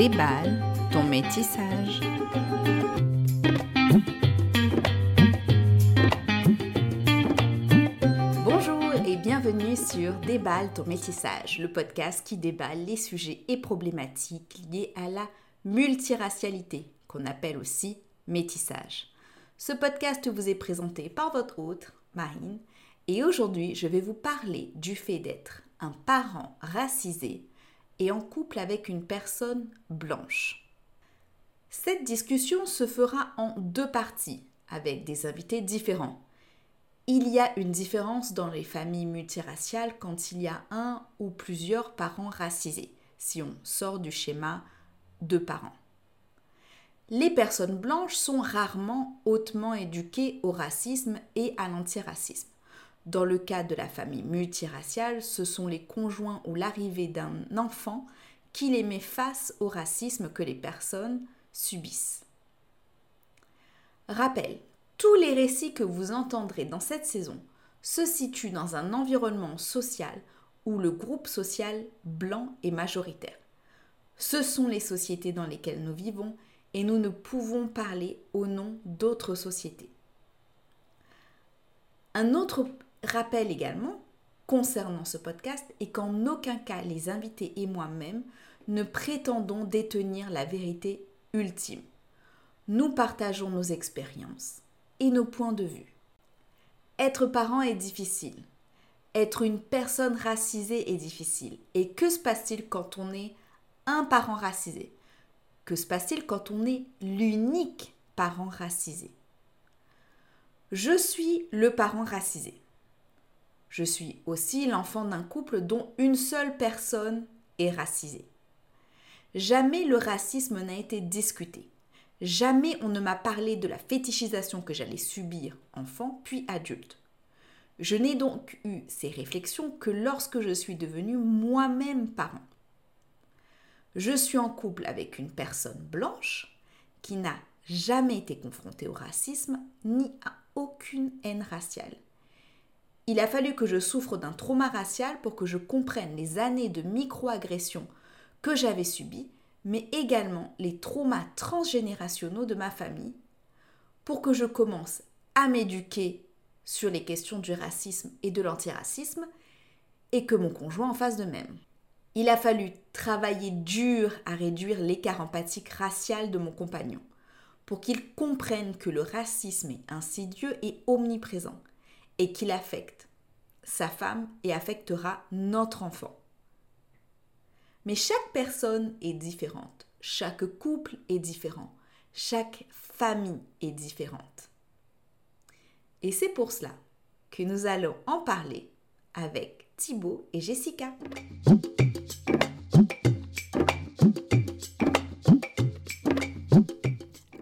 Déballe ton métissage. Bonjour et bienvenue sur Déballe ton métissage, le podcast qui déballe les sujets et problématiques liés à la multiracialité, qu'on appelle aussi métissage. Ce podcast vous est présenté par votre hôte, Marine, et aujourd'hui je vais vous parler du fait d'être un parent racisé et en couple avec une personne blanche. Cette discussion se fera en deux parties, avec des invités différents. Il y a une différence dans les familles multiraciales quand il y a un ou plusieurs parents racisés, si on sort du schéma de parents. Les personnes blanches sont rarement hautement éduquées au racisme et à l'antiracisme. Dans le cas de la famille multiraciale, ce sont les conjoints ou l'arrivée d'un enfant qui les met face au racisme que les personnes subissent. Rappel, tous les récits que vous entendrez dans cette saison se situent dans un environnement social où le groupe social blanc est majoritaire. Ce sont les sociétés dans lesquelles nous vivons et nous ne pouvons parler au nom d'autres sociétés. Un autre rappel également concernant ce podcast est qu'en aucun cas les invités et moi-même ne prétendons détenir la vérité ultime. Nous partageons nos expériences et nos points de vue. Être parent est difficile. Être une personne racisée est difficile. Et que se passe-t-il quand on est un parent racisé? Que se passe-t-il quand on est l'unique parent racisé? Je suis le parent racisé. Je suis aussi l'enfant d'un couple dont une seule personne est racisée. Jamais le racisme n'a été discuté. Jamais on ne m'a parlé de la fétichisation que j'allais subir enfant puis adulte. Je n'ai donc eu ces réflexions que lorsque je suis devenue moi-même parent. Je suis en couple avec une personne blanche qui n'a jamais été confrontée au racisme ni à aucune haine raciale. Il a fallu que je souffre d'un trauma racial pour que je comprenne les années de microagressions que j'avais subies, mais également les traumas transgénérationnels de ma famille, pour que je commence à m'éduquer sur les questions du racisme et de l'antiracisme, et que mon conjoint en fasse de même. Il a fallu travailler dur à réduire l'écart empathique racial de mon compagnon, pour qu'il comprenne que le racisme est insidieux et omniprésent, et qu'il affecte sa femme et affectera notre enfant. Mais chaque personne est différente, chaque couple est différent, chaque famille est différente. Et c'est pour cela que nous allons en parler avec Thibaut et Jessica.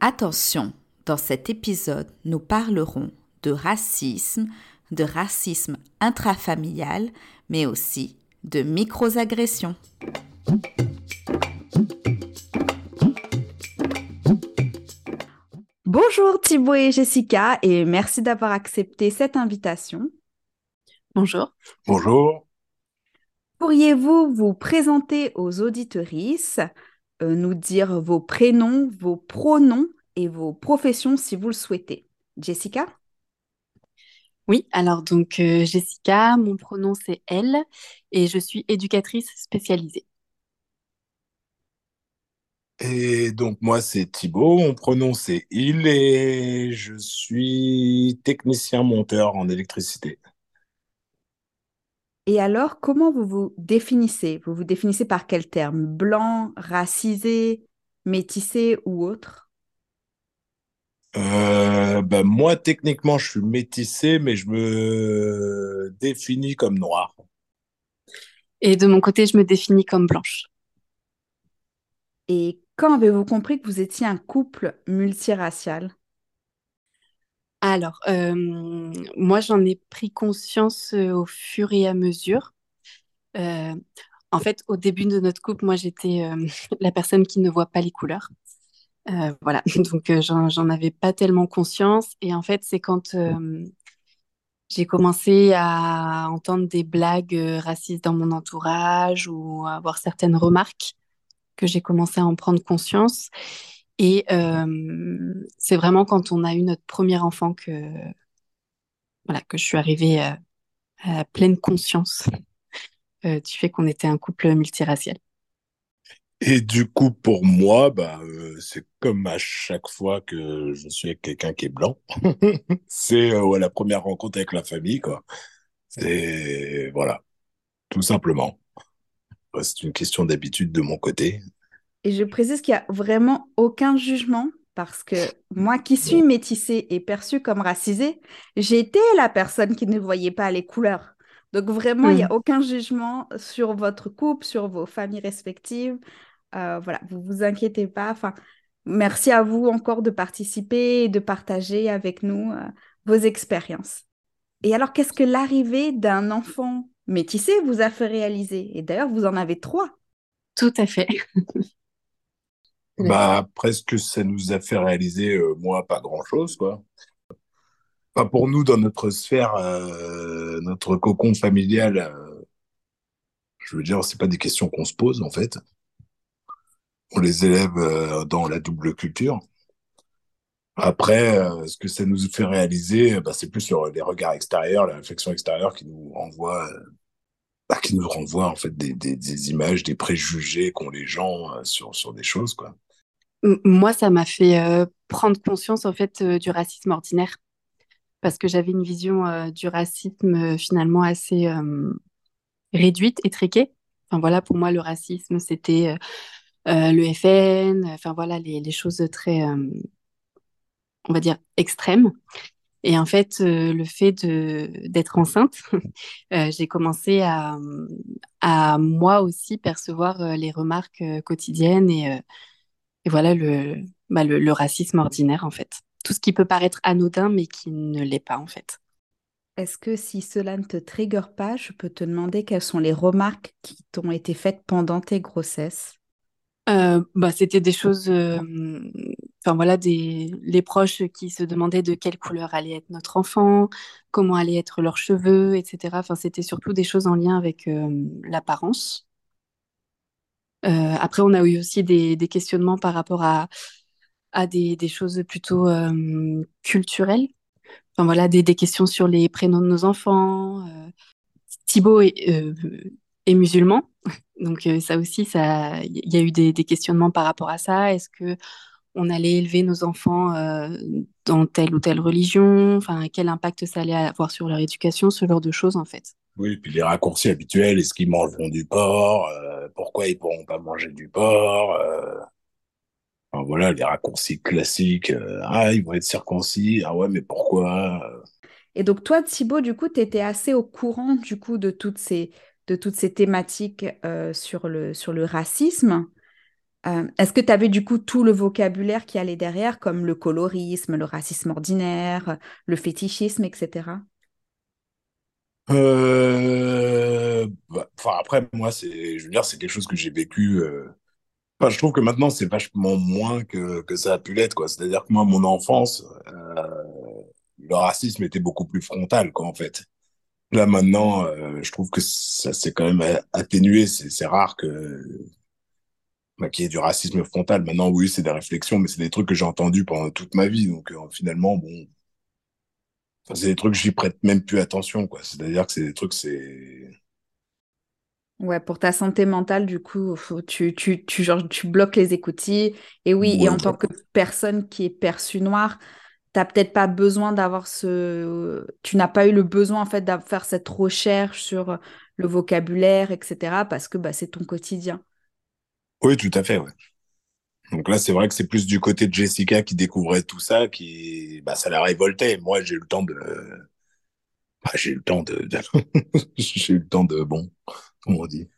Attention, dans cet épisode, nous parlerons de racisme, de racisme intrafamilial, mais aussi de microagressions. Bonjour Thibaut et Jessica et merci d'avoir accepté cette invitation. Bonjour. Bonjour. Pourriez-vous vous présenter aux auditorices, euh, nous dire vos prénoms, vos pronoms et vos professions si vous le souhaitez? Jessica? Oui, alors donc euh, Jessica, mon pronom c'est elle et je suis éducatrice spécialisée. Et donc moi c'est Thibaut, mon pronom c'est il et je suis technicien monteur en électricité. Et alors, comment vous vous définissez? Vous vous définissez par quel terme? Blanc, racisé, métissé ou autre? Euh, ben moi, techniquement, je suis métissé, mais je me définis comme noir. Et de mon côté, je me définis comme blanche. Et quand avez-vous compris que vous étiez un couple multiracial? Alors, euh, moi, j'en ai pris conscience euh, au fur et à mesure. en fait, au début de notre couple, moi, j'étais la personne qui ne voit pas les couleurs. Euh, voilà, donc euh, j'en avais pas tellement conscience. Et en fait, c'est quand euh, j'ai commencé à entendre des blagues racistes dans mon entourage ou à avoir certaines remarques que j'ai commencé à en prendre conscience. Et c'est vraiment quand on a eu notre premier enfant que, voilà, que je suis arrivée à pleine conscience du fait qu'on était un couple multiracial. Et du coup, pour moi, bah, euh, c'est comme à chaque fois que je suis avec quelqu'un qui est blanc. c'est euh, la première rencontre avec la famille, quoi. C'est voilà, tout simplement. C'est une question d'habitude de mon côté. Et je précise qu'il n'y a vraiment aucun jugement parce que moi qui suis métissée et perçue comme racisée, j'étais la personne qui ne voyait pas les couleurs. Donc vraiment, il n'y a mmh. aucun jugement sur votre couple, sur vos familles respectives. Euh, voilà, vous vous inquiétez pas. Enfin, merci à vous encore de participer et de partager avec nous euh, vos expériences. Et alors, qu'est-ce que l'arrivée d'un enfant métissé vous a fait réaliser? Et d'ailleurs, vous en avez trois. Tout à fait. bah, presque ça nous a fait réaliser, euh, moi, pas grand-chose, quoi. Pas pour nous, dans notre sphère, notre cocon familial, je veux dire, c'est pas des questions qu'on se pose, en fait on les élève euh, dans la double culture. Après, euh, ce que ça nous fait réaliser, bah, c'est plus sur les regards extérieurs, la réflexion extérieure qui nous renvoie, euh, bah, qui nous renvoie en fait des, images, des préjugés qu'ont les gens sur, sur des choses, quoi. Moi, ça m'a fait prendre conscience en fait du racisme ordinaire parce que j'avais une vision du racisme finalement assez réduite, et triquée. Enfin voilà, pour moi, le racisme, c'était le FN, enfin voilà, les, choses très, euh, on va dire, extrêmes. Et en fait, euh, le fait d'être enceinte, j'ai commencé à, à, moi aussi percevoir les remarques quotidiennes et, voilà bah, le, le, racisme ordinaire en fait. Tout ce qui peut paraître anodin mais qui ne l'est pas en fait. Est-ce que si cela ne te trigger pas, je peux te demander quelles sont les remarques qui t'ont été faites pendant tes grossesses? Euh, bah, c'était des choses, euh, voilà, des, les proches qui se demandaient de quelle couleur allait être notre enfant, comment allaient être leurs cheveux, etc. Enfin, c'était surtout des choses en lien avec euh, l'apparence. après, on a eu aussi des, questionnements par rapport à, à des, des choses plutôt culturelles. Enfin voilà, des, des, questions sur les prénoms de nos enfants. Thibaut est, est musulman. Donc euh, ça aussi, ça, il y a eu des, questionnements par rapport à ça. Est-ce que on allait élever nos enfants euh, dans telle ou telle religion? Enfin, quel impact ça allait avoir sur leur éducation, ce genre de choses en fait? Oui, puis les raccourcis habituels, est-ce qu'ils mangeront du porc? Euh, Pourquoi ils pourront pas manger du porc? Enfin, Voilà, les raccourcis classiques. ah, ils vont être circoncis. Ah ouais, mais pourquoi? Et donc toi, Thibaut, du coup, tu étais assez au courant du coup de toutes ces de toutes ces thématiques euh, sur, le, sur le racisme. Euh, est-ce que tu avais du coup tout le vocabulaire qui allait derrière, comme le colorisme, le racisme ordinaire, le fétichisme, etc. Euh, bah, après moi c'est je veux dire c'est quelque chose que j'ai vécu enfin, je trouve que maintenant c'est vachement moins que, que ça a pu l'être quoi c'est à dire que moi mon enfance le racisme était beaucoup plus frontal quoi en fait Là maintenant, euh, je trouve que ça s'est quand même atténué. C'est rare que bah, qu'il y ait du racisme frontal. Maintenant, oui, c'est des réflexions, mais c'est des trucs que j'ai entendus pendant toute ma vie. Donc euh, finalement, bon, c'est des trucs que j'y prête même plus attention, quoi. C'est-à-dire que c'est des trucs, c'est Ouais, pour ta santé mentale, du coup, tu, tu, tu, genre, tu bloques les écoutilles. Et oui, et en tant que personne qui est perçue noire, tu n'as peut-être pas besoin d'avoir ce... Tu n'as pas eu le besoin, en fait, de faire cette recherche sur le vocabulaire, etc., parce que bah, c'est ton quotidien. Oui, tout à fait. Donc là, c'est vrai que c'est plus du côté de Jessica qui découvrait tout ça, qui, bah, ça la révoltait. Moi, j'ai eu le temps de, bah, j'ai eu le temps de, j'ai eu le temps de, bon, comment on dit.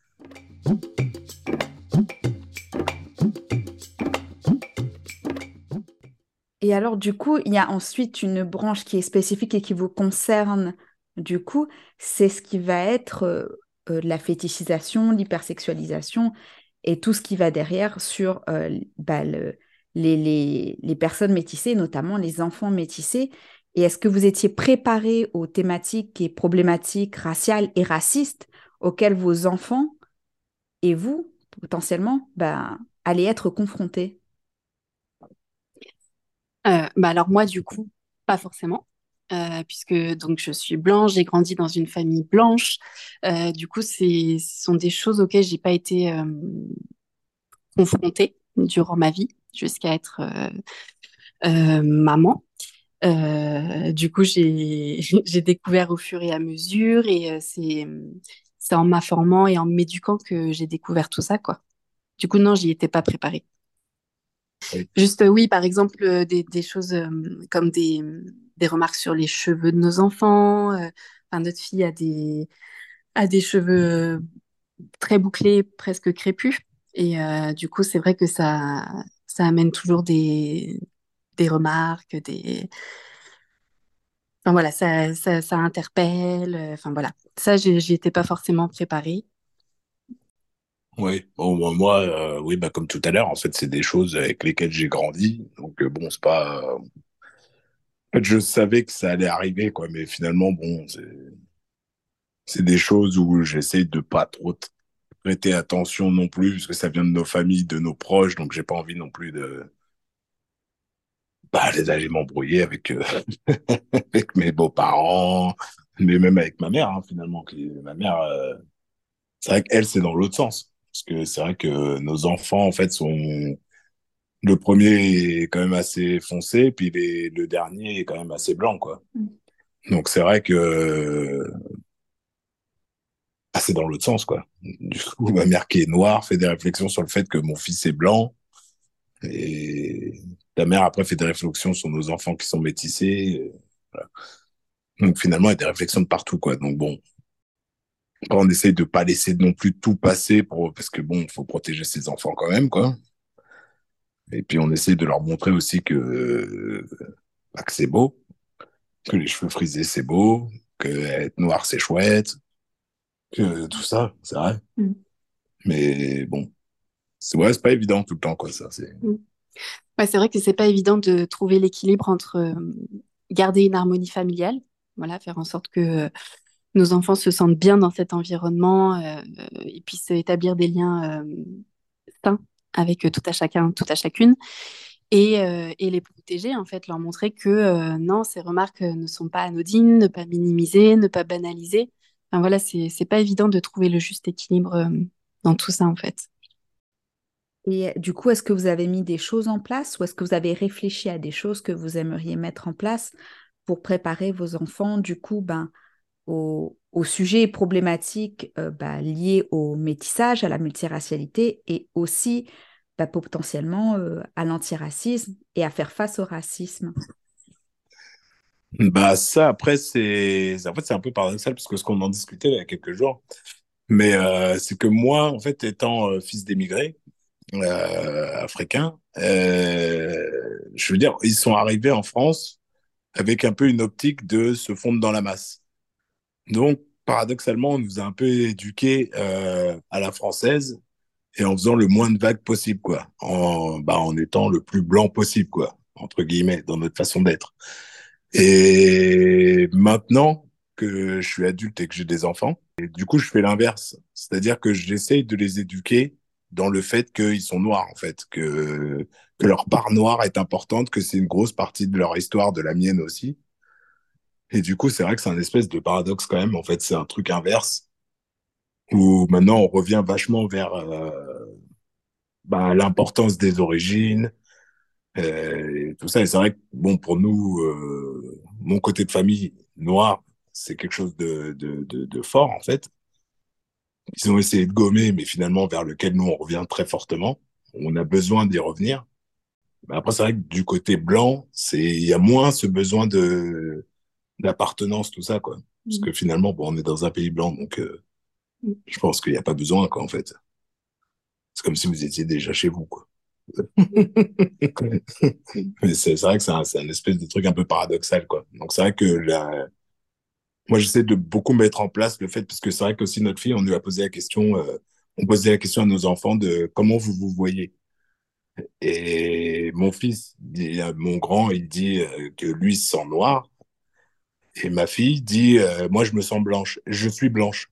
Et alors, du coup, il y a ensuite une branche qui est spécifique et qui vous concerne, du coup, c'est ce qui va être euh, euh, la fétichisation, l'hypersexualisation et tout ce qui va derrière sur euh, bah, les, personnes métissées, notamment les enfants métissés. Et est-ce que vous étiez préparé aux thématiques et problématiques raciales et racistes auxquelles vos enfants et vous, potentiellement, bah, allez être confronté euh, bah alors moi, du coup, pas forcément. Euh, puisque donc je suis blanche, j'ai grandi dans une famille blanche. Euh, du coup, ce sont des choses auxquelles j'ai pas été confrontée durant ma vie jusqu'à être maman. du coup, j'ai découvert au fur et à mesure et c'est c'est en m'informant et en m'éduquant que j'ai découvert tout ça, quoi. Du coup, non, j'y étais pas préparée. Juste, oui, par exemple, euh, des, des choses euh, comme des, des, remarques sur les cheveux de nos enfants. Euh, enfin, notre fille a des, a des cheveux très bouclés, presque crépus. Et du coup, c'est vrai que ça, ça amène toujours des, des remarques, des... Enfin voilà, ça, ça, ça interpelle. Enfin voilà, ça, j'y étais pas forcément préparée. Oui, bon, moi, euh, oui, bah, comme tout à l'heure, en fait, c'est des choses avec lesquelles j'ai grandi. Donc, euh, bon, c'est pas. Euh, en fait, je savais que ça allait arriver, quoi, mais finalement, bon, c'est des choses où j'essaie de pas trop prêter attention non plus, parce que ça vient de nos familles, de nos proches, donc j'ai pas envie non plus de. Bah, d'aller m'embrouiller avec, avec mes beaux-parents, mais même avec ma mère, hein, finalement. Ma mère, c'est vrai qu'elle, c'est dans l'autre sens. Parce que c'est vrai que nos enfants, en fait, sont. Le premier est quand même assez foncé, puis le dernier est quand même assez blanc, quoi. Mm. Donc c'est vrai que. Ah, c'est dans l'autre sens, quoi. Du coup, ma mère qui est noire fait des réflexions sur le fait que mon fils est blanc. Et ta mère, après, fait des réflexions sur nos enfants qui sont métissés. Donc finalement, il y a des réflexions de partout, quoi. Donc bon, on essaye de pas laisser non plus tout passer pour, parce que bon, il faut protéger ses enfants quand même, quoi. Et puis on essaie de leur montrer aussi que, bah, que c'est beau, que les cheveux frisés c'est beau, que être noir c'est chouette, que tout ça, c'est vrai. Mm. Mais bon, c'est ouais, pas évident tout le temps, quoi, ça. C'est mm. ouais, vrai que c'est pas évident de trouver l'équilibre entre euh, garder une harmonie familiale, voilà, faire en sorte que nos enfants se sentent bien dans cet environnement euh, et puissent établir des liens euh, sains avec tout à chacun, tout à chacune. Et, euh, et, les protéger, en fait, leur montrer que non, ces remarques ne sont pas anodines, ne pas minimiser, ne pas banaliser. Enfin, voilà, c'est pas évident de trouver le juste équilibre dans tout ça, en fait. Et du coup, est-ce que vous avez mis des choses en place ou est-ce que vous avez réfléchi à des choses que vous aimeriez mettre en place pour préparer vos enfants, du coup, ben, au, sujets problématiques euh, bah, liés au métissage, à la multiracialité et aussi bah, potentiellement euh, à l'antiracisme et à faire face au racisme. Bah ça après c'est en fait c'est un peu paradoxal parce que ce qu'on en discutait il y a quelques jours. Mais euh, c'est que moi en fait étant fils d'émigrés africains je veux dire ils sont arrivés en France avec un peu une optique de se fondre dans la masse donc, paradoxalement, on nous a un peu éduqués euh, à la française et en faisant le moins de vagues possible, quoi. En, bah, en étant le plus blanc possible, quoi, entre guillemets, dans notre façon d'être. Et maintenant que je suis adulte et que j'ai des enfants, du coup, je fais l'inverse. C'est-à-dire que j'essaye de les éduquer dans le fait qu'ils sont noirs, en fait, que, que leur part noire est importante, que c'est une grosse partie de leur histoire, de la mienne aussi, et du coup, c'est vrai que c'est un espèce de paradoxe quand même. En fait, c'est un truc inverse où maintenant on revient vachement vers euh, bah, l'importance des origines euh, et tout ça. Et c'est vrai que bon, pour nous, euh, mon côté de famille noir, c'est quelque chose de, de, de, de, fort en fait. Ils ont essayé de gommer, mais finalement vers lequel nous on revient très fortement. On a besoin d'y revenir. Mais après, c'est vrai que du côté blanc, c'est il y a moins ce besoin de d'appartenance, tout ça, quoi. Parce mm. que finalement, bon, on est dans un pays blanc, donc euh, mm. je pense qu'il n'y a pas besoin, quoi, en fait. C'est comme si vous étiez déjà chez vous, quoi. Mais c'est vrai que c'est un, un, espèce de truc un peu paradoxal, quoi. Donc c'est vrai que la... moi, j'essaie de beaucoup mettre en place le fait, parce que c'est vrai qu'aussi notre fille, on lui a posé la question, euh, on posait la question à nos enfants de comment vous vous voyez. Et mon fils, mon grand, il dit euh, que lui se sent noir et ma fille dit euh, Moi, je me sens blanche. Je suis blanche.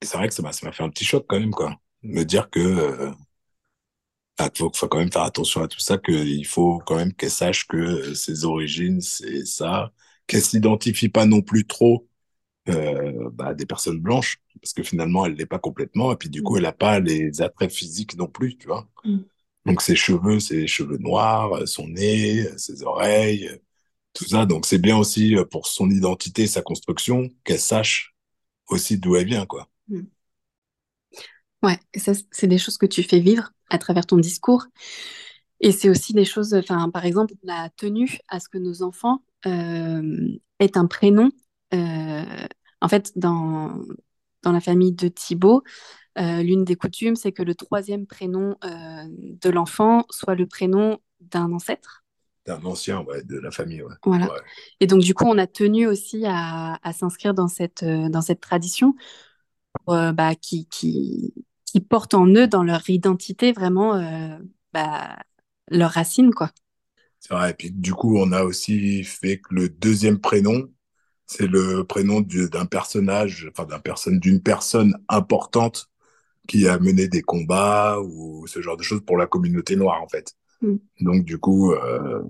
Et c'est vrai que ça m'a fait un petit choc quand même, quoi. Me dire que. Euh, il faut, faut, quand même faire attention à tout ça, qu'il faut quand même qu'elle sache que ses origines, c'est ça, qu'elle s'identifie pas non plus trop euh, bah, des personnes blanches, parce que finalement, elle l'est pas complètement, et puis du coup, elle n'a pas les attraits physiques non plus, tu vois. Mm. Donc ses cheveux, ses cheveux noirs, son nez, ses oreilles, tout ça. Donc c'est bien aussi euh, pour son identité, sa construction, qu'elle sache aussi d'où elle vient, quoi. Mm. Ouais, ça, c'est des choses que tu fais vivre à travers ton discours. Et c'est aussi des choses, enfin, par exemple, la tenue à ce que nos enfants euh, aient un prénom. Euh, en fait, dans, dans la famille de Thibaut, euh, l'une des coutumes, c'est que le troisième prénom de l'enfant soit le prénom d'un ancêtre. D'un ancien, ouais, de la famille, ouais. Voilà. Et donc, du coup, on a tenu aussi à, à s'inscrire dans cette, dans cette tradition bah, qui, qui, qui portent en eux, dans leur identité, vraiment euh, bah, leurs racines, quoi. C'est vrai. Et puis, du coup, on a aussi fait que le deuxième prénom, c'est le prénom d'un personnage, enfin, d'un personne, d'une personne importante qui a mené des combats ou ce genre de choses pour la communauté noire, en fait. Mm. Donc, du coup, euh,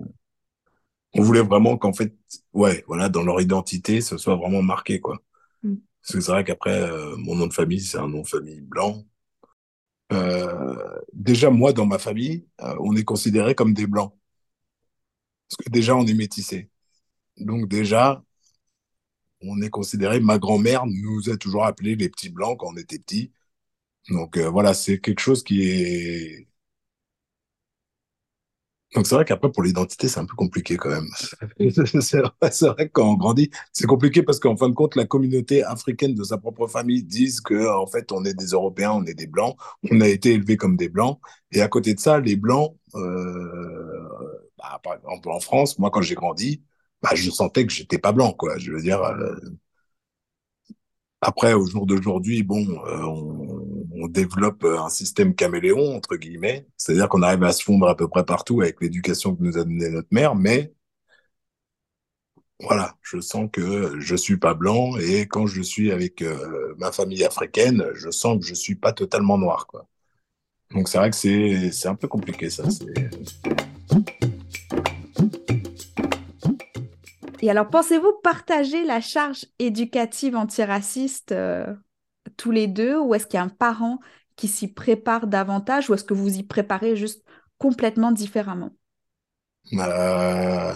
on voulait vraiment qu'en fait, ouais, voilà, dans leur identité, ce soit vraiment marqué, quoi. Mm. Parce que c'est vrai qu'après, euh, mon nom de famille, c'est un nom de famille blanc. Euh, déjà, moi, dans ma famille, euh, on est considéré comme des blancs. Parce que déjà, on est métissés. Donc déjà, on est considéré, ma grand-mère nous a toujours appelés les petits blancs quand on était petits. Donc euh, voilà, c'est quelque chose qui est donc c'est vrai qu'après pour l'identité c'est un peu compliqué quand même. c'est vrai, que quand on grandit c'est compliqué parce qu'en fin de compte la communauté africaine de sa propre famille disent que en fait on est des Européens, on est des blancs, on a été élevés comme des blancs et à côté de ça les blancs, euh, bah, par exemple en France, moi quand j'ai grandi, bah, je sentais que j'étais pas blanc quoi. Je veux dire. Euh, après, au jour d'aujourd'hui, bon, euh, on, on, développe un système caméléon, entre guillemets, c'est-à-dire qu'on arrive à se fondre à peu près partout avec l'éducation que nous a donnée notre mère, mais voilà, je sens que je suis pas blanc et quand je suis avec euh, ma famille africaine, je sens que je suis pas totalement noir. Donc c'est vrai que c'est un peu compliqué ça. Et alors, pensez-vous partager la charge éducative antiraciste euh, tous les deux ou est-ce qu'il y a un parent qui s'y prépare davantage ou est-ce que vous y préparez juste complètement différemment? Euh,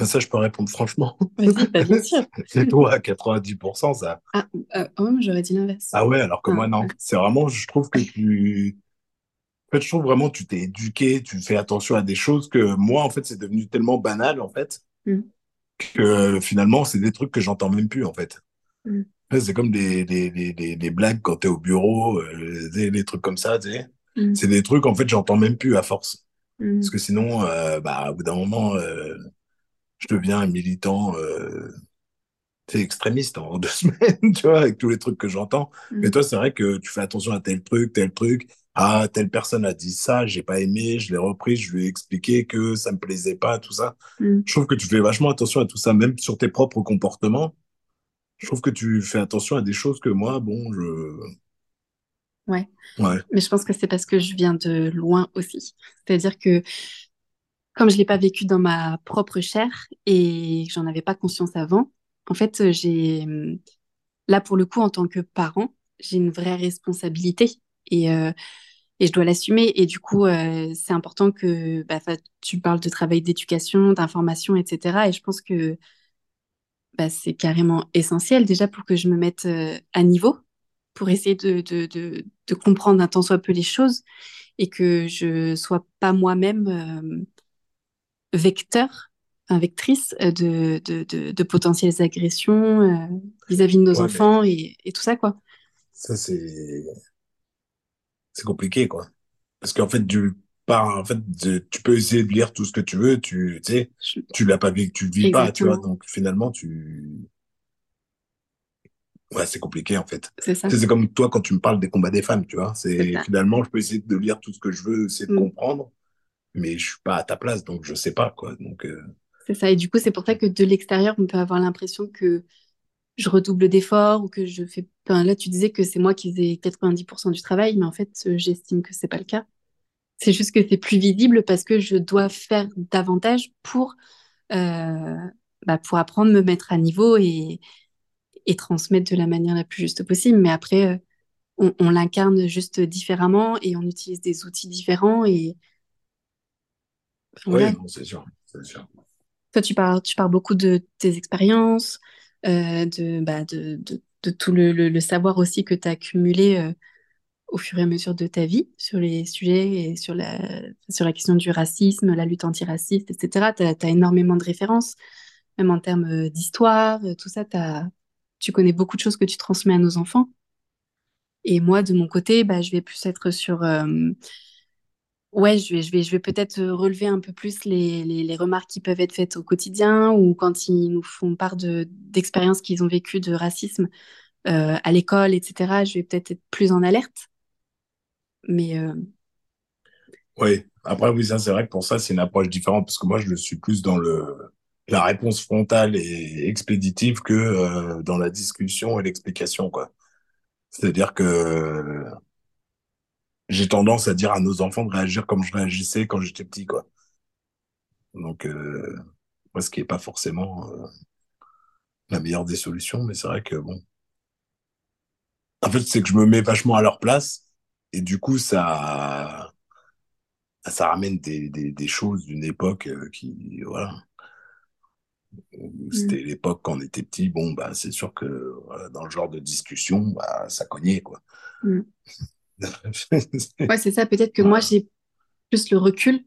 Ça, je peux répondre franchement. Sûr. C'est toi à 90%, ça. Ah, euh, oh, j'aurais dit l'inverse. Ah ouais, alors que moi, non. C'est vraiment, je trouve que tu... En fait, je trouve vraiment tu t'es éduqué, tu fais attention à des choses que moi, en fait, c'est devenu tellement banal, en fait. Mmh que finalement, c'est des trucs que j'entends même plus, en fait. Mm. C'est comme des, des, des, des, blagues quand tu es au bureau, euh, des, trucs comme ça, tu sais. Mm. C'est des trucs, en fait, j'entends même plus à force. Mm. Parce que sinon, euh, bah, au bout d'un moment, euh, je deviens un militant extrémiste en deux semaines, tu vois, avec tous les trucs que j'entends. Mais toi, c'est vrai que tu fais attention à tel truc, tel truc ah, telle personne a dit ça, j'ai pas aimé, je l'ai repris, je lui ai expliqué que ça me plaisait pas, tout ça. Mm. Je trouve que tu fais vachement attention à tout ça, même sur tes propres comportements. Je trouve que tu fais attention à des choses que moi, bon, je. Ouais. ouais. Mais je pense que c'est parce que je viens de loin aussi. C'est-à-dire que comme je l'ai pas vécu dans ma propre chair et que j'en avais pas conscience avant, en fait, j'ai là pour le coup en tant que parent, j'ai une vraie responsabilité et euh, et je dois l'assumer. Et du coup, euh, c'est important que bah, tu parles de travail d'éducation, d'information, etc. Et je pense que bah, c'est carrément essentiel déjà pour que je me mette euh, à niveau, pour essayer de, de, de, de, comprendre un tant soit peu les choses et que je sois pas moi-même euh, vecteur, un vectrice de, de, de, potentielles agressions vis-à-vis de nos enfants et, et tout ça, quoi. Ça, c'est c'est compliqué, quoi. Parce qu'en fait, du, par, en fait, tu peux essayer de lire tout ce que tu veux, tu, sais, tu l'as pas vécu, tu le vis pas, tu vois. Donc, finalement, tu, ouais, c'est compliqué, en fait. C'est comme toi quand tu me parles des combats des femmes, tu vois. C'est, finalement, je peux essayer de lire tout ce que je veux, essayer de mm. comprendre, mais je suis pas à ta place, donc je sais pas, quoi. Donc, euh, C'est ça. Et du coup, c'est pour ça que de l'extérieur, on peut avoir l'impression que je redouble d'efforts ou que je fais. là, tu disais que c'est moi qui faisais 90% du travail, mais en fait, j'estime que c'est pas le cas. C'est juste que c'est plus visible parce que je dois faire davantage pour, euh, bah, pour apprendre, me mettre à niveau et, et transmettre de la manière la plus juste possible. Mais après, euh, on, on l'incarne juste différemment et on utilise des outils différents. Et... oui, c'est sûr, sûr. Toi, tu parles, tu parles beaucoup de tes expériences, euh, de, bah, de, de, de, tout le, le, le, savoir aussi que tu as accumulé euh, au fur et à mesure de ta vie sur les sujets et sur la, sur la question du racisme, la lutte antiraciste, etc. Tu as, énormément de références, même en termes euh, d'histoire, tout ça, as, tu connais beaucoup de choses que tu transmets à nos enfants. Et moi, de mon côté, bah, je vais plus être sur... Euh... Ouais, je vais, je vais, je vais peut-être relever un peu plus les, les, les, remarques qui peuvent être faites au quotidien ou quand ils nous font part d'expériences qu'ils ont vécues de racisme euh, à l'école, etc. Je vais peut-être être plus en alerte. Mais. Euh... Oui, après, oui, ça, c'est vrai que pour ça, c'est une approche différente parce que moi, je le suis plus dans le la réponse frontale et expéditive que euh, dans la discussion et l'explication, quoi. C'est-à-dire que j'ai tendance à dire à nos enfants de réagir comme je réagissais quand j'étais petit, quoi. Donc, euh, moi, ce qui n'est pas forcément euh, la meilleure des solutions, mais c'est vrai que bon. En fait, c'est que je me mets vachement à leur place et du coup, ça, ça ramène des, des, des choses d'une époque euh, qui, voilà. C'était mmh. l'époque quand on était petit, bon, bah, c'est sûr que voilà, dans le genre de discussion, bah, ça cognait, quoi. Mmh. ouais, c'est ça. Peut-être que voilà. moi, j'ai plus le recul,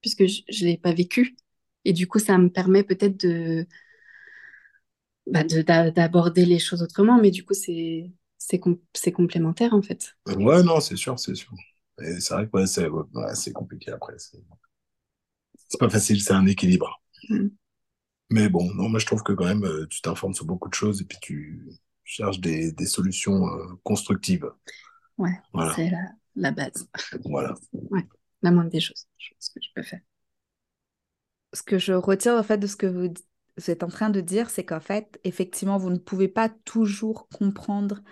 puisque je ne l'ai pas vécu. Et du coup, ça me permet peut-être de bah, d'aborder les choses autrement, mais du coup, c'est com complémentaire, en fait. Ouais, non, c'est sûr, c'est sûr. C'est vrai que ouais, c'est ouais, compliqué après. C'est pas facile, c'est un équilibre. Mmh. Mais bon, non, moi je trouve que quand même, euh, tu t'informes sur beaucoup de choses et puis tu cherches des, des solutions euh, constructives. Ouais, voilà. c'est la, la, base. Voilà. Ouais, la moindre des choses, je pense que je peux faire. Ce que je retiens en fait de ce que vous, vous êtes en train de dire, c'est qu'en fait, effectivement, vous ne pouvez pas toujours comprendre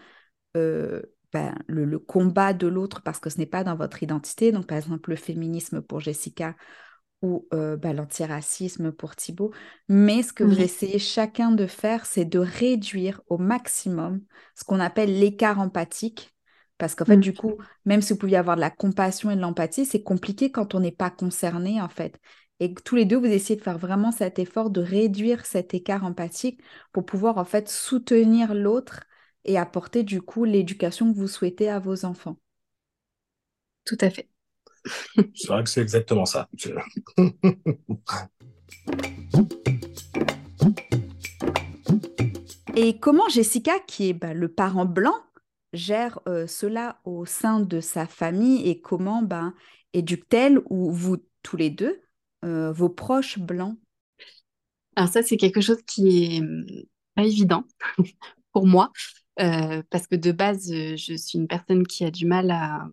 euh, ben, le, le, combat de l'autre parce que ce n'est pas dans votre identité. Donc, par exemple, le féminisme pour Jessica ou euh, bah, l'antiracisme pour Thibaut. Mais ce que vous essayez chacun de faire, c'est de réduire au maximum ce qu'on appelle l'écart empathique. Parce qu'en fait, du coup, même si vous pouviez avoir de la compassion et de l'empathie, c'est compliqué quand on n'est pas concerné, en fait. Et tous les deux, vous essayez de faire vraiment cet effort de réduire cet écart empathique pour pouvoir, en fait, soutenir l'autre et apporter, du coup, l'éducation que vous souhaitez à vos enfants. Tout à fait. C'est vrai que c'est exactement ça. Et comment Jessica, qui est bah, le parent blanc, gère euh, cela au sein de sa famille et comment bah, éduque-t-elle ou vous tous les deux euh, vos proches blancs? Alors ça, c'est quelque chose qui est hum, pas évident pour moi euh, parce que de base, je suis une personne qui a du mal à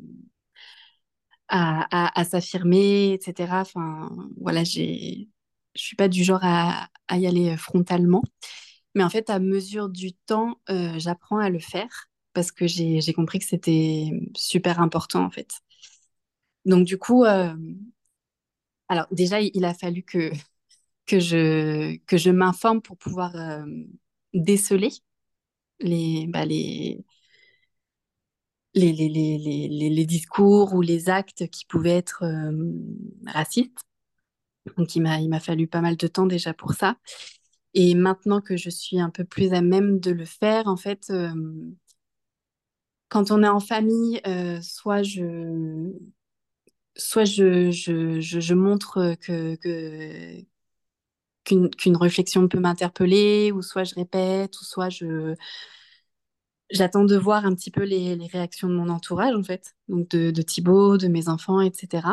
à, s'affirmer, etc. Enfin, voilà, je suis pas du genre à, y aller frontalement. Mais en fait, à mesure du temps, euh, j'apprends à le faire parce que j'ai compris que c'était super important, en fait. Donc, du coup, euh... alors déjà, il a fallu que, que je, que je m'informe pour pouvoir euh, déceler les, bah, les, les, les, les, les, discours ou les actes qui pouvaient être euh, racistes. Donc il m'a fallu pas mal de temps déjà pour ça. Et maintenant que je suis un peu plus à même de le faire, en fait, euh, quand on est en famille, euh, soit je, soit je, je, je, je montre que, que qu'une qu réflexion peut m'interpeller, ou soit je répète, ou soit je, j'attends de voir un petit peu les, les, réactions de mon entourage, en fait, donc de, de Thibaut, de mes enfants, etc.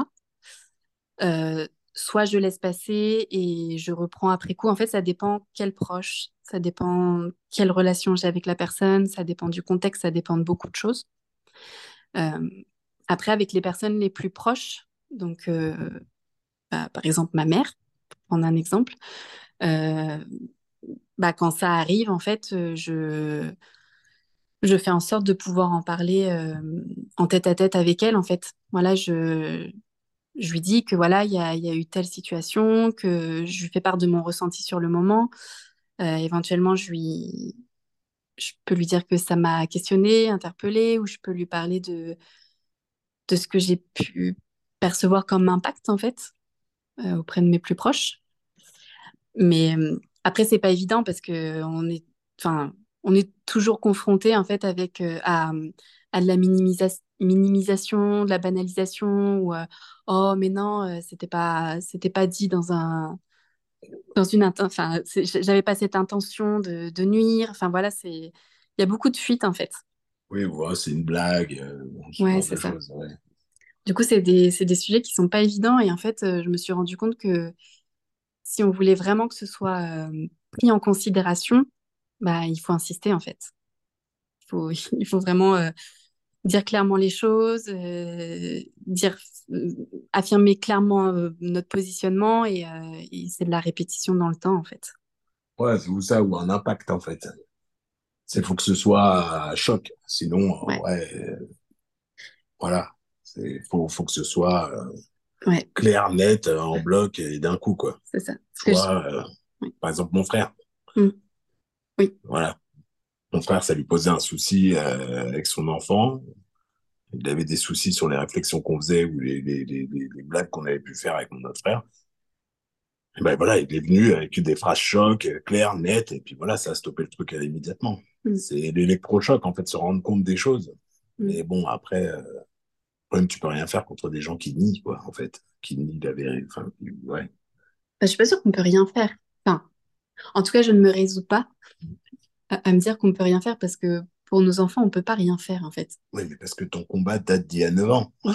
Euh, soit je laisse passer et je reprends après coup. En fait, ça dépend quel proche, ça dépend quelle relation j'ai avec la personne, ça dépend du contexte, ça dépend de beaucoup de choses. Euh, après, avec les personnes les plus proches, donc euh, bah, par exemple ma mère, prendre un exemple, euh, bah, quand ça arrive, en fait, je je fais en sorte de pouvoir en parler euh, en tête à tête avec elle. En fait, voilà, je je lui dis que voilà, il y a, y a, eu telle situation, que je lui fais part de mon ressenti sur le moment. Euh, éventuellement, je lui, je peux lui dire que ça m'a questionné, interpellé, ou je peux lui parler de de ce que j'ai pu percevoir comme impact en fait euh, auprès de mes plus proches. Mais euh, après, c'est pas évident parce que on est, enfin, on est toujours confronté en fait avec euh, à, à, de la minimisation minimisation, de la banalisation ou oh mais non c'était pas c'était pas dit dans un dans une enfin j'avais pas cette intention de, de nuire enfin voilà c'est il y a beaucoup de fuites en fait oui ouais, c'est une blague ouais c'est ça ouais. Du coup c'est des, des sujets qui sont pas évidents et en fait je me suis rendu compte que si on voulait vraiment que ce soit euh, pris en considération, bah, il faut insister en fait. Il faut, il faut vraiment euh, dire clairement les choses, euh, dire, affirmer clairement notre positionnement et, et c'est de la répétition dans le temps en fait. Ouais, c'est ça, ou un impact en fait. Il faut que ce soit un choc, sinon, ouais, ouais voilà, il faut, faut que ce soit ouais. clair, net, euh, en bloc et d'un coup, quoi. C'est ça. Euh, oui. Par exemple, mon frère. Mmh. Oui. Voilà. Mon frère, ça lui posait un souci euh, avec son enfant. Il avait des soucis sur les réflexions qu'on faisait ou les, les, les, les blagues qu'on avait pu faire avec mon autre frère. Et ben voilà, il est venu avec des phrases chocs, euh, claires, nettes, et puis voilà, ça a stoppé le truc immédiatement. Mmh. C'est l'électrochoc, en fait, se rendre compte des choses. Mmh. Mais bon, après, euh, même tu peux rien faire contre des gens qui nient, quoi, en fait, qui nient la vérité. Enfin, ouais. Bah, je suis pas sûre qu'on peut rien faire. Enfin, en tout cas, je ne me résous pas à, à me dire qu'on peut rien faire parce que pour nos enfants, on peut pas rien faire, en fait. Oui, mais parce que ton combat date d'il y a 9 ans.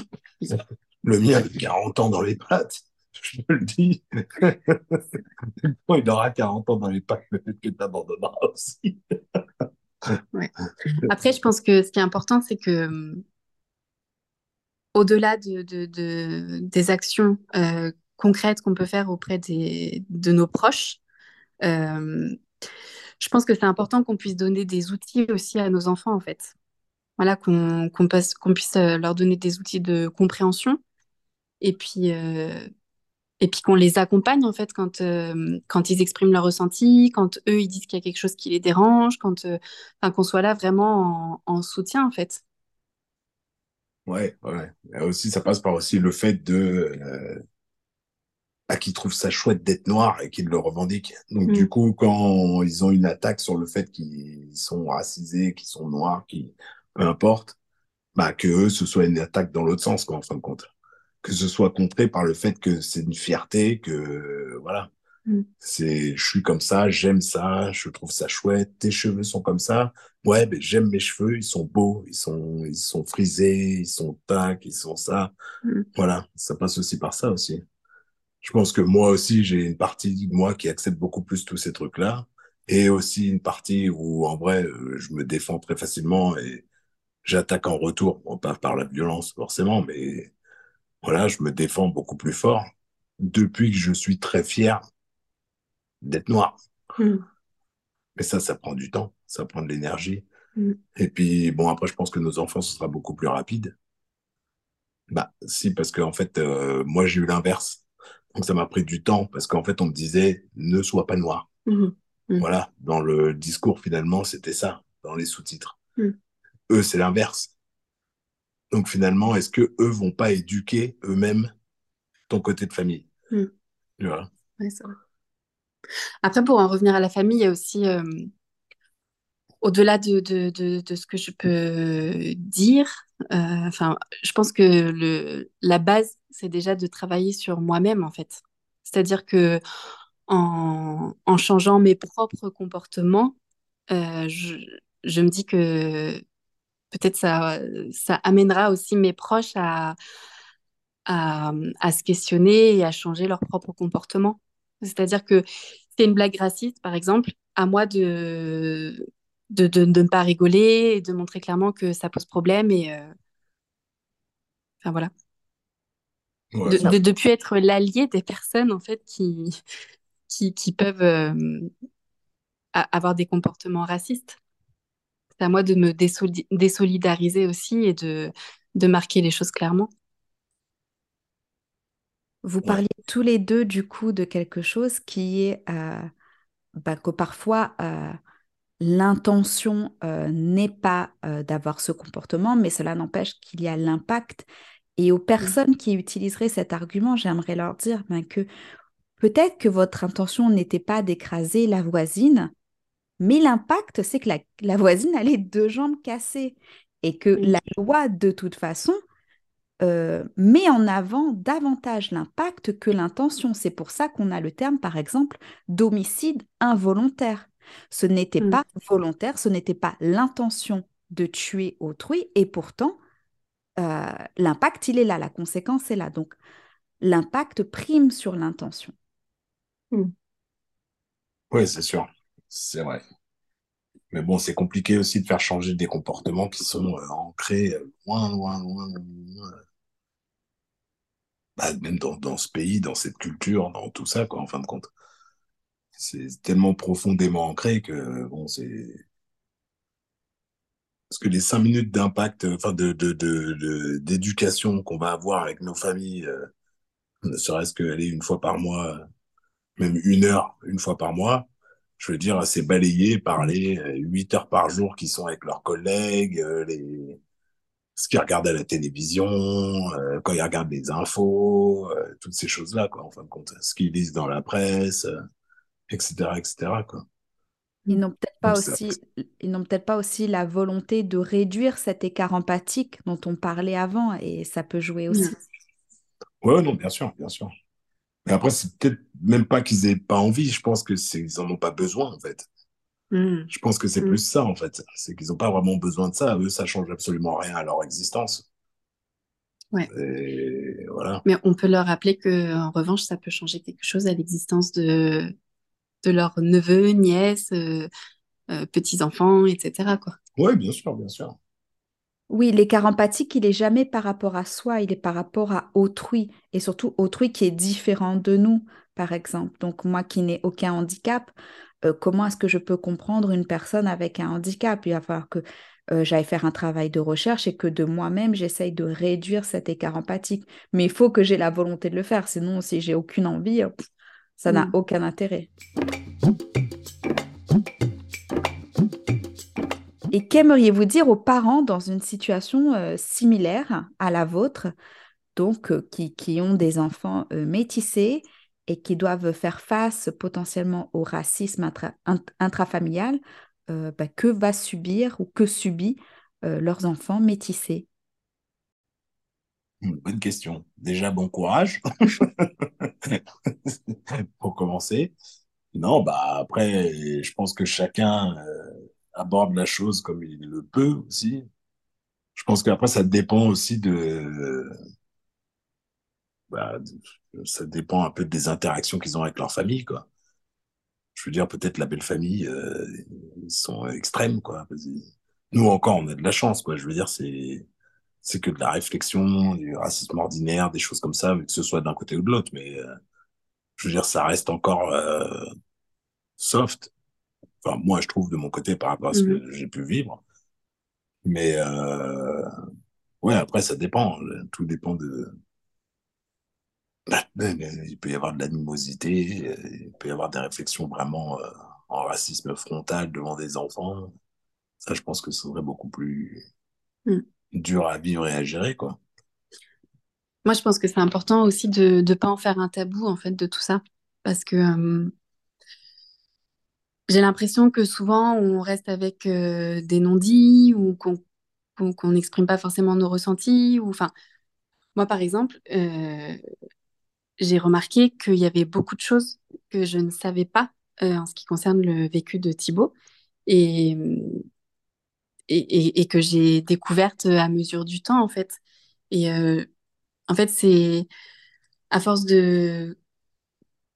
le mien a 40 ans dans les pattes. Je te le dis. il aura 40 ans dans les pattes, peut-être que tu abandonneras aussi. ouais. Après, je pense que ce qui est important, c'est que au-delà de, de, de, des actions euh, concrètes qu'on peut faire auprès de nos proches, euh, je pense que c'est important qu'on puisse donner des outils aussi à nos enfants, en fait. Voilà, qu'on puisse euh, leur donner des outils de compréhension et puis, qu'on les accompagne, en fait, quand, ils expriment leur ressenti, quand eux, ils disent qu'il y a quelque chose qui les dérange, qu'on soit là vraiment en, en soutien, en fait. Ouais, ouais. Et aussi, ça passe par aussi le fait de euh, à qui trouve ça chouette d'être noir et qui le revendique. Donc Mm. du coup, quand ils ont une attaque sur le fait qu'ils sont racisés, qu'ils sont noirs, qui peu importe, bah que eux, ce soit une attaque dans l'autre sens, quoi, en fin de compte. Que ce soit contré par le fait que c'est une fierté, que voilà, Mm. c'est je suis comme ça, j'aime ça, je trouve ça chouette. Tes cheveux sont comme ça. Ouais, mais j'aime mes cheveux, ils sont beaux, ils sont ils sont frisés, ils sont tac, ils sont ça. Mm. Voilà, ça passe aussi par ça aussi. Je pense que moi aussi, j'ai une partie de moi qui accepte beaucoup plus tous ces trucs-là. Et aussi une partie où, en vrai, euh, je me défends très facilement et j'attaque en retour. Bon, pas par la violence, forcément, mais voilà, je me défends beaucoup plus fort depuis que je suis très fier d'être noir. Mm. Mais ça, ça prend du temps, ça prend de l'énergie. Mm. Et puis, bon, après, je pense que nos enfants, ce sera beaucoup plus rapide. Bah, si, parce que, en fait, euh, moi, j'ai eu l'inverse. Donc, ça m'a pris du temps, parce qu'en fait, on me disait, ne sois pas noir. Mm. Mm. Voilà, dans le discours, finalement, c'était ça, dans les sous-titres. Eux, c'est l'inverse. Donc, finalement, est-ce que eux vont pas éduquer eux-mêmes ton côté de famille? Mm. Voilà. Ouais, vrai. Après, pour en revenir à la famille, il y a aussi, euh, au-delà de, de, de, ce que je peux dire, euh, enfin, je pense que le, la base, c'est déjà de travailler sur moi-même, en fait. C'est-à-dire que en, en changeant mes propres comportements, euh, je, je me dis que peut-être ça, ça amènera aussi mes proches à, à, à se questionner et à changer leur propre comportement. C'est-à-dire que c'est une blague raciste, par exemple, à moi de, de, de, de ne pas rigoler et de montrer clairement que ça pose problème et euh... enfin voilà. Ouais, de, de, plus être l'allié des personnes en fait qui, qui, qui peuvent euh, avoir des comportements racistes. C'est à moi de me désoli désolidariser aussi et de, de marquer les choses clairement. Vous Ouais. parliez tous les deux du coup de quelque chose qui est euh, bah, que parfois euh, l'intention euh, n'est pas d'avoir ce comportement, mais cela n'empêche qu'il y a l'impact. Et aux Mm. personnes qui utiliseraient cet argument, j'aimerais leur dire ben, que peut-être que votre intention n'était pas d'écraser la voisine, mais l'impact, c'est que la, la voisine a les deux jambes cassées et que la loi, de toute façon, euh, met en avant davantage l'impact que l'intention. C'est pour ça qu'on a le terme, par exemple, d'homicide involontaire. Ce n'était Mm. pas volontaire, ce n'était pas l'intention de tuer autrui, et pourtant, euh, l'impact, il est là, la conséquence est là. Donc, l'impact prime sur l'intention. Mm. Ouais, c'est sûr. C'est vrai. Mais bon, c'est compliqué aussi de faire changer des comportements qui sont euh, ancrés loin, loin, loin, loin, bah, même dans, dans ce pays, dans cette culture, dans tout ça, quoi, en fin de compte. C'est tellement profondément ancré que, bon, c'est... Parce que les cinq minutes d'impact, euh, enfin, de, de, d'éducation qu'on va avoir avec nos familles, euh, ne serait-ce qu'aller une fois par mois, même une heure, une fois par mois, je veux dire, c'est balayer par les euh, huit heures par jour qui sont avec leurs collègues, les ce qu'ils regardent à la télévision, euh, quand ils regardent les infos, euh, toutes ces choses-là, quoi, en fin de compte, ce qu'ils lisent dans la presse, euh, etc., etc., quoi. Ils n'ont peut-être pas Donc, ça, aussi, ils n'ont peut-être pas aussi la volonté de réduire cet écart empathique dont on parlait avant, et ça peut jouer aussi. Ouais, non, bien sûr, bien sûr. Mais après, c'est peut-être même pas qu'ils aient pas envie, je pense que c'est, ils en ont pas besoin, en fait. Mm. Je pense que c'est Mm. plus ça, en fait. C'est qu'ils ont pas vraiment besoin de ça. Eux, ça change absolument rien à leur existence. Ouais. Et voilà. Mais on peut leur rappeler que, en revanche, ça peut changer quelque chose à l'existence de, de leurs neveux, nièces, euh, euh, petits-enfants, etc., quoi. Ouais, bien sûr, bien sûr. Oui, l'écart empathique, il est jamais par rapport à soi, il est par rapport à autrui, et surtout autrui qui est différent de nous, par exemple. Donc moi qui n'ai aucun handicap, euh, comment est-ce que je peux comprendre une personne avec un handicap? Il va falloir que euh, j'aille faire un travail de recherche et que de moi-même, j'essaye de réduire cet écart empathique. Mais il faut que j'ai la volonté de le faire, sinon si j'ai aucune envie, euh, ça n'a Mm. aucun intérêt. Et qu'aimeriez-vous dire aux parents dans une situation euh, similaire à la vôtre, donc euh, qui, qui ont des enfants euh, métissés et qui doivent faire face potentiellement au racisme intra- int- intrafamilial, bah, que va subir ou que subit leurs enfants métissés? Bonne question. Déjà, bon courage pour commencer. Non, bah après, je pense que chacun aborde la chose comme il le peut aussi. Je pense qu'après, ça dépend aussi de, bah, ça dépend un peu des interactions qu'ils ont avec leur famille, quoi. Je veux dire, peut-être la belle famille, euh, ils sont extrêmes, quoi. Nous encore, on a de la chance, quoi. Je veux dire, c'est c'est que de la réflexion, du racisme ordinaire, des choses comme ça, que ce soit d'un côté ou de l'autre. Mais euh, je veux dire, ça reste encore euh, soft. Enfin, moi, je trouve de mon côté par rapport à ce que j'ai pu vivre. Mais euh, ouais, après, ça dépend. Tout dépend de. Bah, Il peut y avoir de l'animosité, euh, il peut y avoir des réflexions vraiment euh, en racisme frontal devant des enfants. Ça, je pense que ce serait beaucoup plus Mm. dur à vivre et à gérer, quoi. Moi, je pense que c'est important aussi de ne pas en faire un tabou, en fait, de tout ça. Parce que euh, j'ai l'impression que souvent, on reste avec euh, des non-dits ou qu'on qu'on n'exprime pas forcément nos ressentis. Moi, par exemple, euh, j'ai remarqué qu'il y avait beaucoup de choses que je ne savais pas euh, en ce qui concerne le vécu de Thibaut et, et, et- que j'ai découverte à mesure du temps, en fait. Et en fait, c'est à force de,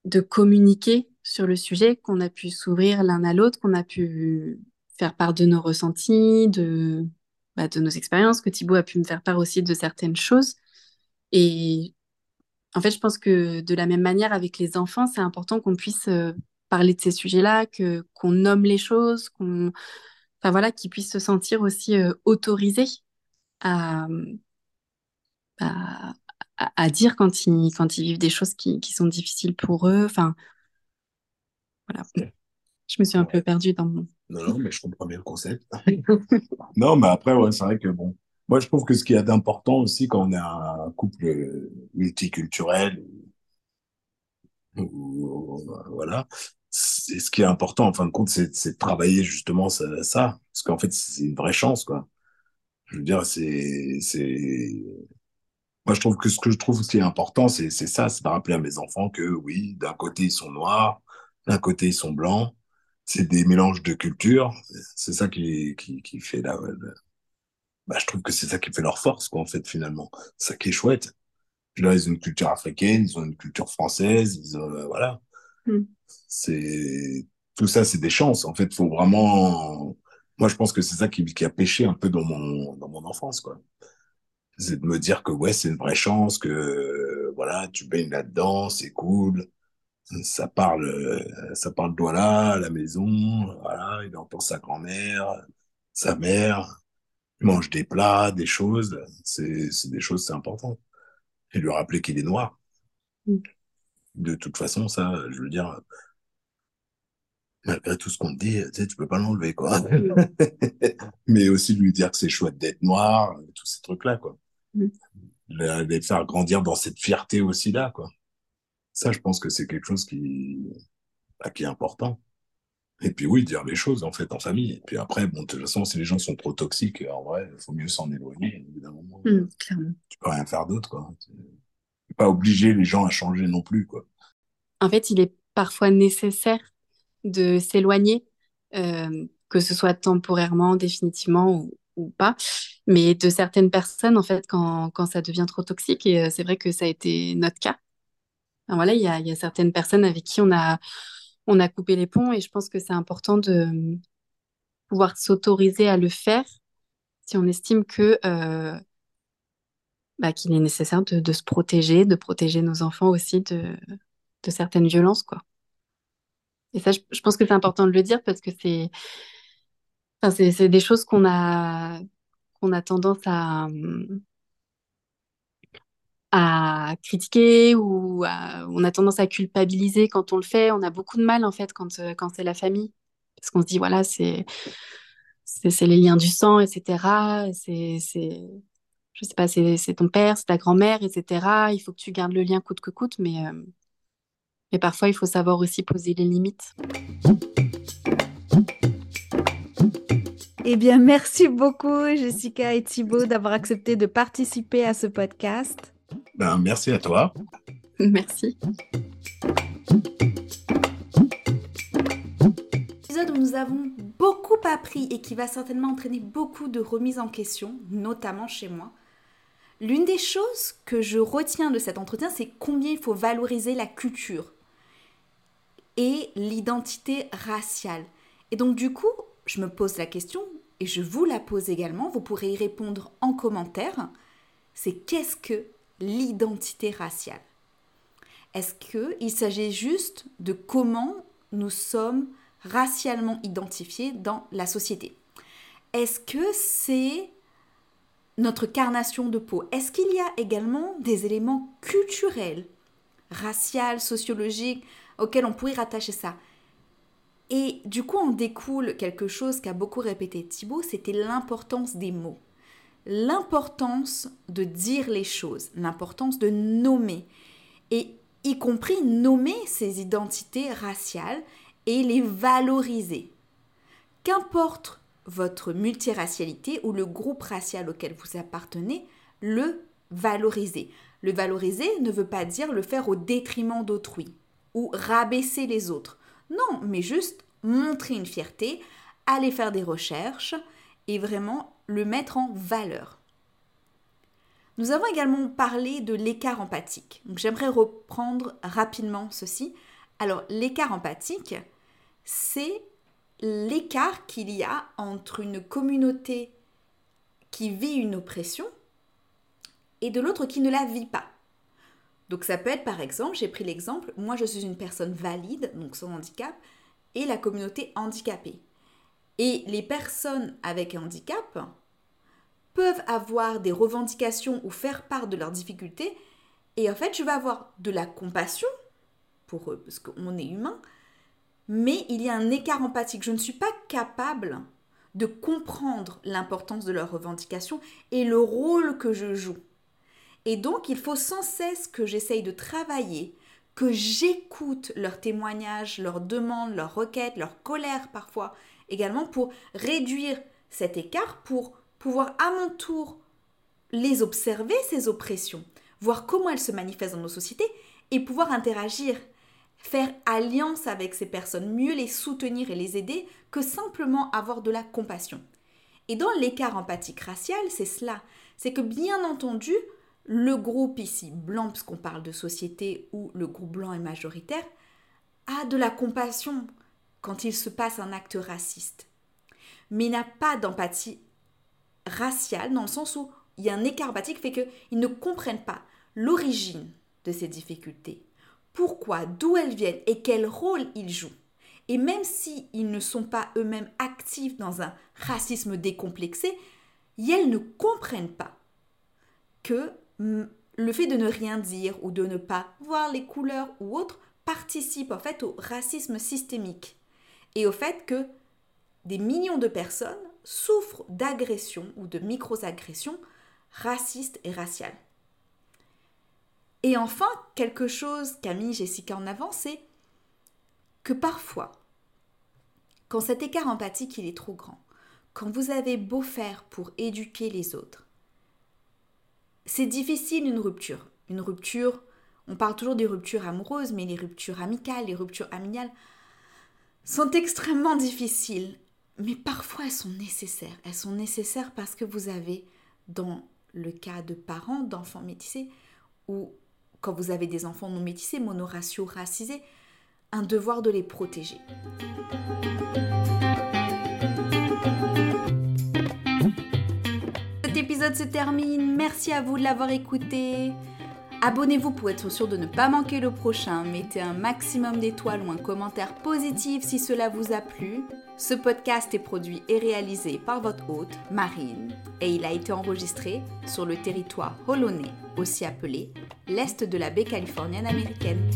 de communiquer sur le sujet qu'on a pu s'ouvrir l'un à l'autre, qu'on a pu faire part de nos ressentis, de, bah, de nos expériences, que Thibaut a pu me faire part aussi de certaines choses. Et en fait, je pense que de la même manière, avec les enfants, c'est important qu'on puisse euh, parler de ces sujets-là, que qu'on nomme les choses, qu'on, enfin voilà, qu'ils puissent se sentir aussi euh, autorisés à, à, à, dire quand ils, quand ils vivent des choses qui, qui sont difficiles pour eux. Enfin, voilà. Je me suis un peu perdue dans mon... Non, non, mais je comprends bien le concept. non, mais après, ouais, c'est vrai que bon, moi, je trouve que ce qui est important aussi quand on est un couple multiculturel, voilà, c'est ce qui est important en fin de compte, c'est de travailler justement ça, ça parce qu'en fait, c'est une vraie chance, quoi. Je veux dire, c'est, c'est, moi, je trouve que ce que je trouve qui est important, c'est ça, c'est de rappeler à mes enfants que oui, d'un côté, ils sont noirs, d'un côté, ils sont blancs, c'est des mélanges de cultures, c'est ça qui, qui, qui fait la, bah, je trouve que c'est ça qui fait leur force, quoi, en fait, finalement. C'est ça qui est chouette. Là, ils ont une culture africaine, ils ont une culture française, ils ont, euh, voilà. Mm. C'est, tout ça, c'est des chances. En fait, faut vraiment, moi, je pense que c'est ça qui, qui a pêché un peu dans mon, dans mon enfance, quoi. C'est de me dire que, ouais, c'est une vraie chance, que, voilà, tu baignes là-dedans, c'est cool. Ça parle, euh, ça parle de voilà, à la maison, voilà, il entend sa grand-mère, sa mère, il mange des plats, des choses, c'est des choses, c'est important. Et lui rappeler qu'il est noir. Mm. De toute façon, ça, je veux dire, malgré tout ce qu'on te dit, tu sais, tu peux pas l'enlever, quoi. Mais aussi lui dire que c'est chouette d'être noir, tous ces trucs-là, quoi. Mm. Les faire grandir dans cette fierté aussi-là, quoi. Ça, je pense que c'est quelque chose qui, bah, qui est important. Et puis oui, dire les choses en fait en famille. Et puis après, bon, de toute façon, si les gens sont trop toxiques, en vrai, il faut mieux s'en éloigner, évidemment. Mmh, clairement. Tu peux rien faire d'autre, quoi. Tu peux pas obliger les gens à changer non plus, quoi. En fait, il est parfois nécessaire de s'éloigner, euh, que ce soit temporairement, définitivement ou, pas, mais de certaines personnes, en fait, quand, quand ça devient trop toxique, et euh, c'est vrai que ça a été notre cas. Voilà, il y a, certaines personnes avec qui on a on a coupé les ponts et je pense que c'est important de pouvoir s'autoriser à le faire si on estime que euh, bah, qu'il est nécessaire de, se protéger, de protéger nos enfants aussi de, certaines violences, quoi. Et ça, je, pense que c'est important de le dire parce que c'est enfin, c'est des choses qu'on a qu'on a tendance à à critiquer ou on a tendance à culpabiliser quand on le fait. On a beaucoup de mal en fait quand, euh, quand c'est la famille. Parce qu'on se dit, voilà, c'est, les liens du sang, etc. C'est, c'est, je sais pas, c'est, ton père, c'est ta grand-mère, etc. Il faut que tu gardes le lien coûte que coûte, mais, euh, mais parfois il faut savoir aussi poser les limites. Eh bien, merci beaucoup Jessica et Thibaut d'avoir accepté de participer à ce podcast. Ben, merci à toi. Merci. Épisode où nous avons beaucoup appris et qui va certainement entraîner beaucoup de remises en question, notamment chez moi. L'une des choses que je retiens de cet entretien, c'est combien il faut valoriser la culture et l'identité raciale. Et donc du coup, je me pose la question, et je vous la pose également, vous pourrez y répondre en commentaire, c'est qu'est-ce que l'identité raciale. Est-ce qu'il s'agit juste de comment nous sommes racialement identifiés dans la société? Est-ce que c'est notre carnation de peau? Est-ce qu'il y a également des éléments culturels, raciaux, sociologiques, auxquels on pourrait rattacher ça? Et du coup, on découle quelque chose qu'a beaucoup répété Thibaut, c'était l'importance des mots l'importance de dire les choses, l'importance de nommer, et y compris nommer ces identités raciales et les valoriser. Qu'importe votre multiracialité ou le groupe racial auquel vous appartenez, le valoriser. Le valoriser ne veut pas dire le faire au détriment d'autrui ou rabaisser les autres. Non, mais juste montrer une fierté, aller faire des recherches et vraiment le mettre en valeur. Nous avons également parlé de l'écart empathique. J'aimerais reprendre rapidement ceci. Alors l'écart empathique, c'est l'écart qu'il y a entre une communauté qui vit une oppression et de l'autre qui ne la vit pas. Donc ça peut être par exemple, j'ai pris l'exemple, moi je suis une personne valide, donc sans handicap, et la communauté handicapée. Et les personnes avec handicap peuvent avoir des revendications ou faire part de leurs difficultés, Et en fait, je vais avoir de la compassion pour eux, parce qu'on est humain, mais il y a un écart empathique. Je ne suis pas capable de comprendre l'importance de leurs revendications et le rôle que je joue. Et donc, il faut sans cesse que j'essaye de travailler, que j'écoute leurs témoignages, leurs demandes, leurs requêtes, leurs colères parfois, également pour réduire cet écart, pour pouvoir à mon tour les observer, ces oppressions, voir comment elles se manifestent dans nos sociétés et pouvoir interagir faire alliance avec ces personnes, mieux les soutenir et les aider que simplement avoir de la compassion. Et dans l'écart empathique racial, c'est cela. C'est que bien entendu, le groupe ici blanc, puisqu'on parle de société où le groupe blanc est majoritaire, a de la compassion quand il se passe un acte raciste. Mais n'a pas d'empathie raciale dans le sens où il y a un écart empathique fait qu'ils ne comprennent pas l'origine de ces difficultés, pourquoi, d'où elles viennent et quel rôle ils jouent. Et même s'ils ils ne sont pas eux-mêmes actifs dans un racisme décomplexé, elles ne comprennent pas que le fait de ne rien dire ou de ne pas voir les couleurs ou autres participe en fait au racisme systémique et au fait que des millions de personnes souffrent d'agressions ou de micro-agressions racistes et raciales. Et enfin, quelque chose qu'a mis Jessica en avant, c'est que parfois, quand cet écart empathique il est trop grand, quand vous avez beau faire pour éduquer les autres, c'est difficile une rupture. Une rupture, on parle toujours des ruptures amoureuses, mais les ruptures amicales, les ruptures amicales sont extrêmement difficiles. Mais parfois elles sont nécessaires. Elles sont nécessaires parce que vous avez, dans le cas de parents, d'enfants métissés, ou quand vous avez des enfants non métissés, monoraciaux, racisés, un devoir de les protéger. Épisode se termine. Merci à vous de l'avoir écouté. Abonnez-vous pour être sûr de ne pas manquer le prochain. Mettez un maximum d'étoiles ou un commentaire positif si cela vous a plu. Ce podcast est produit et réalisé par votre hôte, Marine, et il a été enregistré sur le territoire holonais, aussi appelé l'Est de la baie californienne américaine.